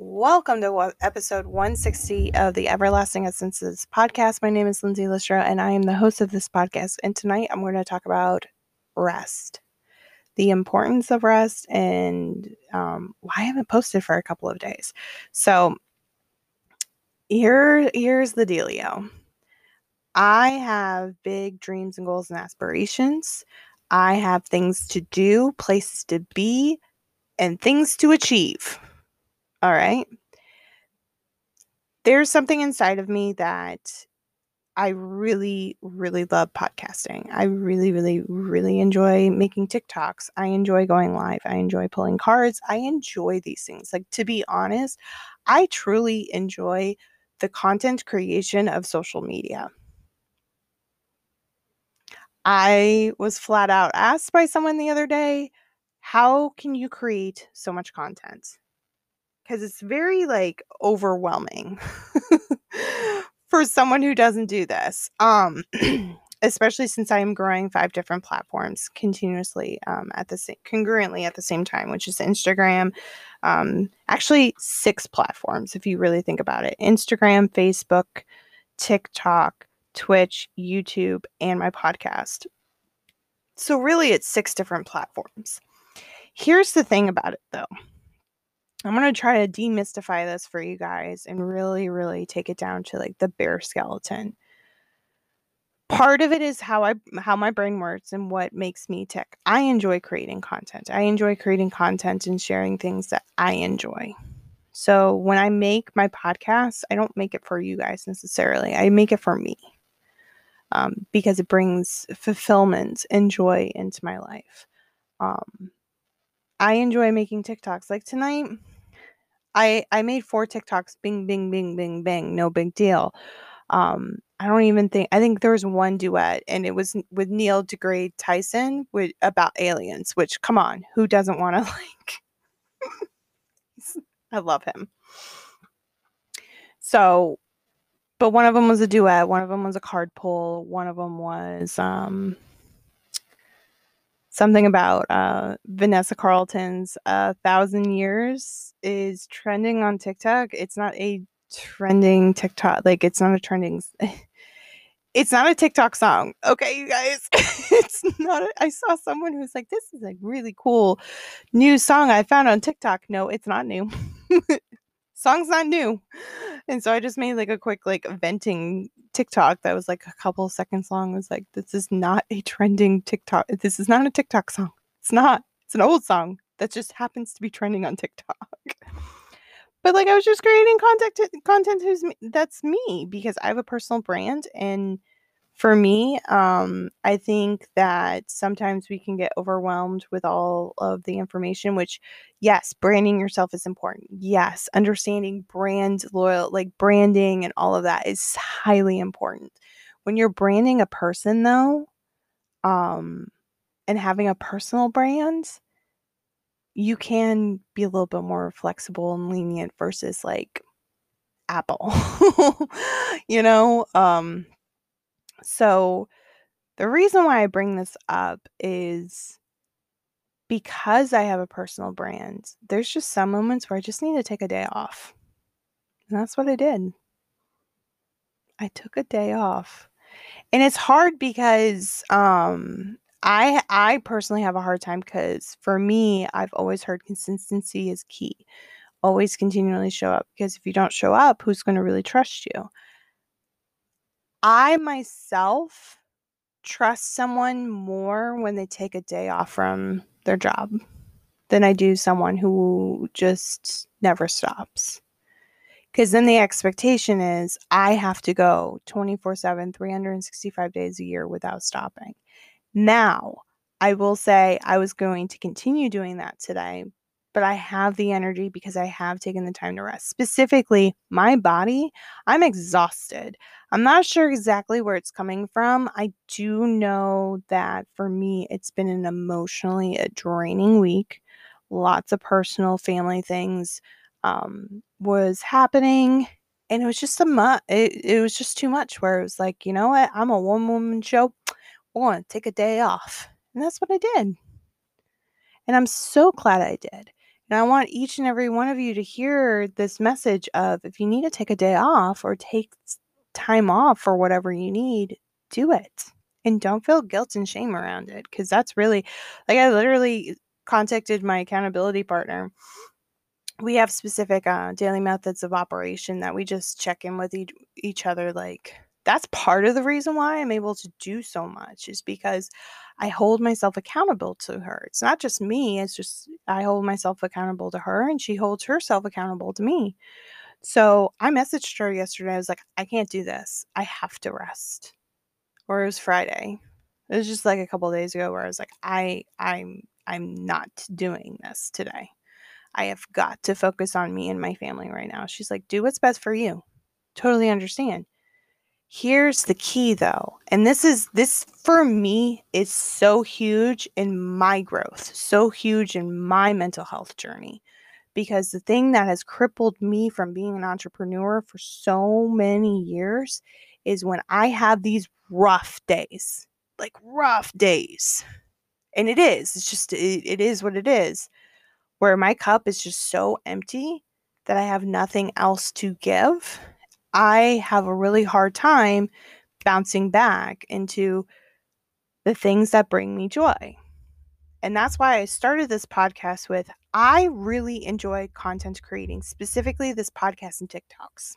Welcome to episode 160 of the Everlasting Essences podcast. My name is Lindsay Listro, and I am the host of this podcast. And tonight I'm going to talk about rest, the importance of rest, and um, why I haven't posted for a couple of days. So here, here's the dealio. I have big dreams and goals and aspirations. I have things to do, places to be, and things to achieve. All right. There's something inside of me that I really, really love podcasting. I really, really, really enjoy making TikToks. I enjoy going live. I enjoy pulling cards. I enjoy these things. Like, to be honest, I truly enjoy the content creation of social media. I was flat out asked by someone the other day, How can you create so much content? Because it's very like overwhelming for someone who doesn't do this. Um, especially since I am growing five different platforms continuously um, at the same congruently at the same time, which is Instagram. Um, actually, six platforms if you really think about it: Instagram, Facebook, TikTok, Twitch, YouTube, and my podcast. So really, it's six different platforms. Here's the thing about it, though. I'm going to try to demystify this for you guys and really, really take it down to like the bare skeleton. Part of it is how I how my brain works and what makes me tick. I enjoy creating content. I enjoy creating content and sharing things that I enjoy. So when I make my podcast, I don't make it for you guys necessarily. I make it for me um, because it brings fulfillment and joy into my life. Um, I enjoy making TikToks. Like tonight, I I made four TikToks. Bing, bing, bing, bing, bing. No big deal. Um, I don't even think I think there was one duet, and it was with Neil deGrasse Tyson with about aliens. Which, come on, who doesn't want to like? I love him. So, but one of them was a duet. One of them was a card pull. One of them was um something about uh, Vanessa Carlton's uh, Thousand Years is trending on TikTok. It's not a trending TikTok, like, it's not a trending. It's not a TikTok song. Okay, you guys. it's not. A, I saw someone who's like, this is a really cool new song I found on TikTok. No, it's not new. Song's not new. And so I just made like a quick like venting TikTok that was like a couple seconds long. It was like, this is not a trending TikTok. This is not a TikTok song. It's not. It's an old song that just happens to be trending on TikTok. but like I was just creating content content who's that's me because I have a personal brand and for me, um, I think that sometimes we can get overwhelmed with all of the information, which, yes, branding yourself is important. Yes, understanding brand loyal, like branding and all of that is highly important. When you're branding a person, though, um, and having a personal brand, you can be a little bit more flexible and lenient versus like Apple, you know, um, so, the reason why I bring this up is because I have a personal brand, there's just some moments where I just need to take a day off. And that's what I did. I took a day off. And it's hard because um I I personally have a hard time cuz for me I've always heard consistency is key. Always continually show up because if you don't show up, who's going to really trust you? I myself trust someone more when they take a day off from their job than I do someone who just never stops. Because then the expectation is I have to go 24 7, 365 days a year without stopping. Now, I will say I was going to continue doing that today, but I have the energy because I have taken the time to rest. Specifically, my body, I'm exhausted. I'm not sure exactly where it's coming from. I do know that for me, it's been an emotionally draining week. Lots of personal family things um, was happening. And it was just a mu- it, was just too much where it was like, you know what? I'm a one woman show. We're going to take a day off. And that's what I did. And I'm so glad I did. And I want each and every one of you to hear this message of if you need to take a day off or take time off for whatever you need, do it. And don't feel guilt and shame around it because that's really like I literally contacted my accountability partner. We have specific uh, daily methods of operation that we just check in with each, each other like that's part of the reason why I'm able to do so much is because I hold myself accountable to her. It's not just me, it's just I hold myself accountable to her and she holds herself accountable to me. So I messaged her yesterday. I was like, I can't do this. I have to rest. Or it was Friday. It was just like a couple days ago where I was like, I I'm I'm not doing this today. I have got to focus on me and my family right now. She's like, do what's best for you. Totally understand. Here's the key though. And this is this for me is so huge in my growth, so huge in my mental health journey. Because the thing that has crippled me from being an entrepreneur for so many years is when I have these rough days, like rough days. And it is, it's just, it, it is what it is, where my cup is just so empty that I have nothing else to give I have a really hard time bouncing back into the things that bring me joy. And that's why I started this podcast with I really enjoy content creating, specifically this podcast and TikToks.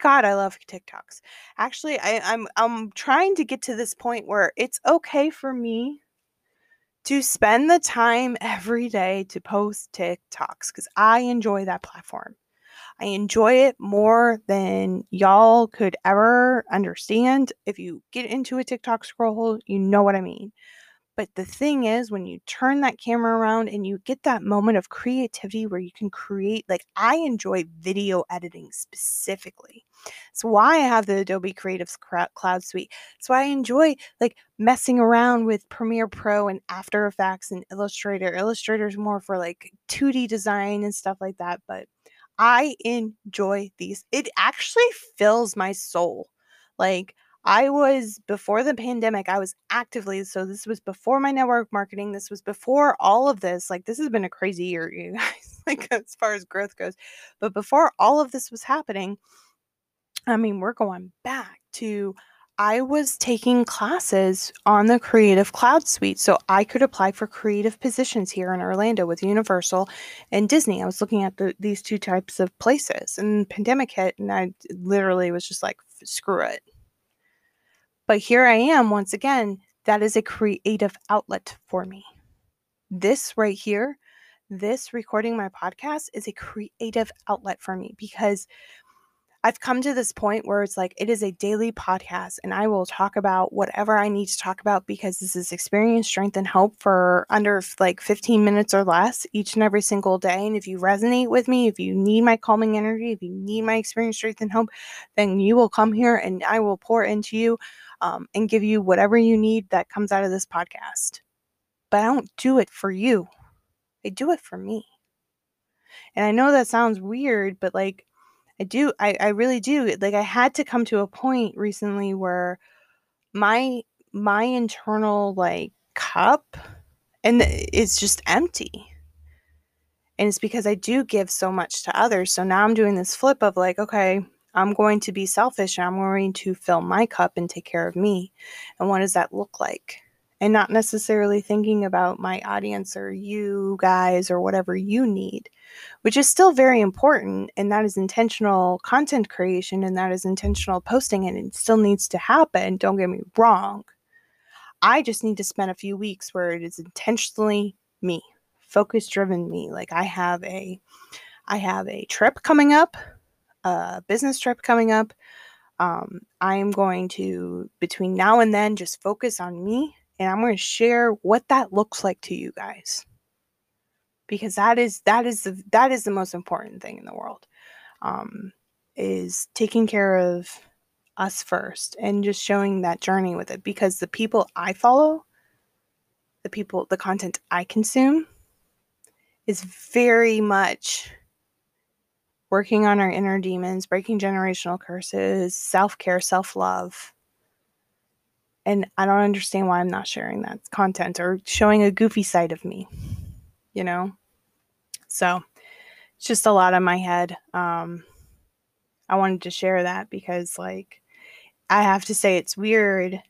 God, I love TikToks. Actually, I, I'm I'm trying to get to this point where it's okay for me to spend the time every day to post TikToks because I enjoy that platform. I enjoy it more than y'all could ever understand. If you get into a TikTok scroll hole, you know what I mean. But the thing is, when you turn that camera around and you get that moment of creativity where you can create, like I enjoy video editing specifically. It's why I have the Adobe Creative Cloud Suite. It's why I enjoy like messing around with Premiere Pro and After Effects and Illustrator. Illustrator's more for like 2D design and stuff like that. But I enjoy these. It actually fills my soul. Like I was before the pandemic, I was actively so this was before my network marketing. This was before all of this. Like this has been a crazy year, you guys, like as far as growth goes. But before all of this was happening, I mean, we're going back to I was taking classes on the Creative Cloud Suite so I could apply for creative positions here in Orlando with Universal and Disney. I was looking at the, these two types of places and pandemic hit and I literally was just like screw it. But here I am once again, that is a creative outlet for me. This right here, this recording my podcast is a creative outlet for me because I've come to this point where it's like it is a daily podcast and I will talk about whatever I need to talk about because this is experience, strength, and hope for under like 15 minutes or less each and every single day. And if you resonate with me, if you need my calming energy, if you need my experience, strength, and hope, then you will come here and I will pour into you um, and give you whatever you need that comes out of this podcast. But I don't do it for you, I do it for me. And I know that sounds weird, but like, I do. I, I really do. Like I had to come to a point recently where my my internal like cup and it's just empty. And it's because I do give so much to others. So now I'm doing this flip of like, okay, I'm going to be selfish and I'm going to fill my cup and take care of me. And what does that look like? And not necessarily thinking about my audience or you guys or whatever you need which is still very important. And that is intentional content creation and that is intentional posting. And it still needs to happen. Don't get me wrong. I just need to spend a few weeks where it is intentionally me, focus driven me. Like I have a I have a trip coming up, a business trip coming up. Um, I'm going to between now and then just focus on me and I'm going to share what that looks like to you guys. Because that is that is the that is the most important thing in the world um, is taking care of us first and just showing that journey with it. Because the people i follow the people the content i consume is very much working on our inner demons breaking generational curses self-care self-love and i don't understand why i'm not sharing that content or showing a goofy side of me you know So it's just a lot on my head. Um, I wanted to share that because, like, I have to say it's weird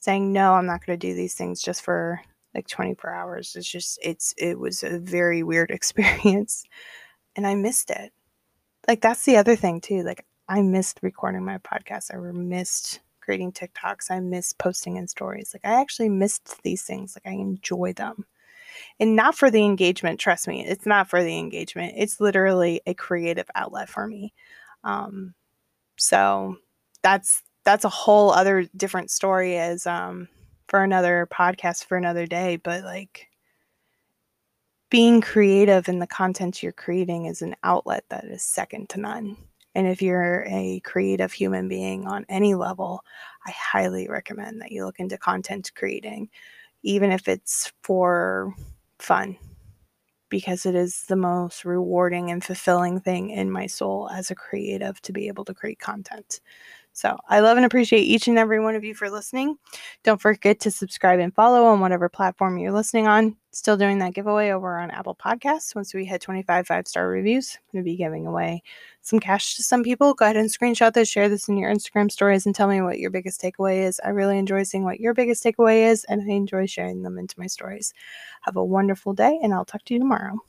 saying no, I'm not going to do these things just for like 24 hours. It's just, it's, it was a very weird experience and I missed it. Like, that's the other thing too. Like, I missed recording my podcast. I missed creating TikToks. I miss posting in stories. Like, I actually missed these things. Like, I enjoy them and not for the engagement. Trust me, it's not for the engagement. It's literally a creative outlet for me. Um, so that's that's a whole other different story as um, for another podcast for another day. But like being creative in the content you're creating is an outlet that is second to none. And if you're a creative human being on any level, I highly recommend that you look into content creating, even if it's for fun because it is the most rewarding and fulfilling thing in my soul as a creative to be able to create content. So I love and appreciate each and every one of you for listening. Don't forget to subscribe and follow on whatever platform you're listening on. Still doing that giveaway over on Apple Podcasts. Once we hit 25 five star reviews, I'm going to be giving away some cash to some people. Go ahead and screenshot this, share this in your Instagram stories, and tell me what your biggest takeaway is. I really enjoy seeing what your biggest takeaway is, and I enjoy sharing them into my stories. Have a wonderful day, and I'll talk to you tomorrow.